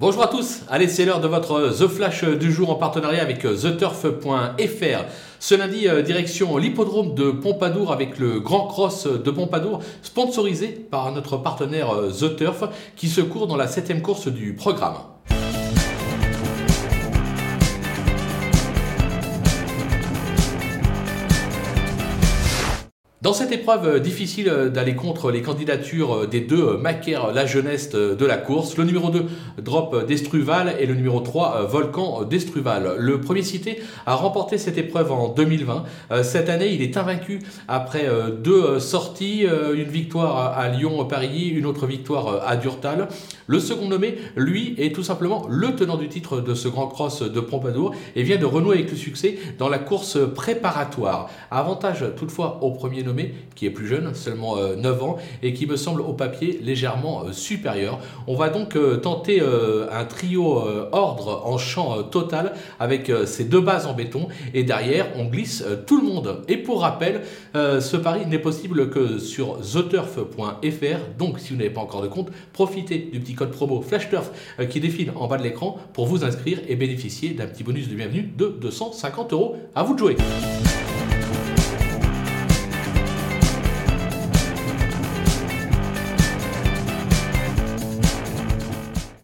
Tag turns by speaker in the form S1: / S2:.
S1: Bonjour à tous, allez c'est l'heure de votre The Flash du jour en partenariat avec TheTurf.fr. Ce lundi, euh, direction l'hippodrome de Pompadour avec le Grand Cross de Pompadour, sponsorisé par notre partenaire euh, The Turf qui se court dans la septième course du programme. Dans cette épreuve euh, difficile euh, d'aller contre les candidatures euh, des deux Macaire la jeunesse de la course, le numéro 2 Drop d'Estruval et le numéro 3 Volcan d'Estruval. Le premier cité a remporté cette épreuve en 2020. Cette année, il est invaincu après deux sorties, une victoire à Lyon-Paris, une autre victoire à Durtal. Le second nommé, lui, est tout simplement le tenant du titre de ce Grand Cross de Pompadour et vient de renouer avec le succès dans la course préparatoire. Avantage toutefois au premier nommé qui est plus jeune, seulement 9 euh, ans, et qui me semble au papier légèrement euh, supérieur. On va donc euh, tenter un trio ordre en champ total avec ces deux bases en béton, et derrière on glisse tout le monde. Et pour rappel, ce pari n'est possible que sur theturf.fr, donc si vous n'avez pas encore de compte, profitez du petit code promo FlashTurf qui défile en bas de l'écran pour vous inscrire et bénéficier d'un petit bonus de bienvenue de 250 euros. À vous de jouer!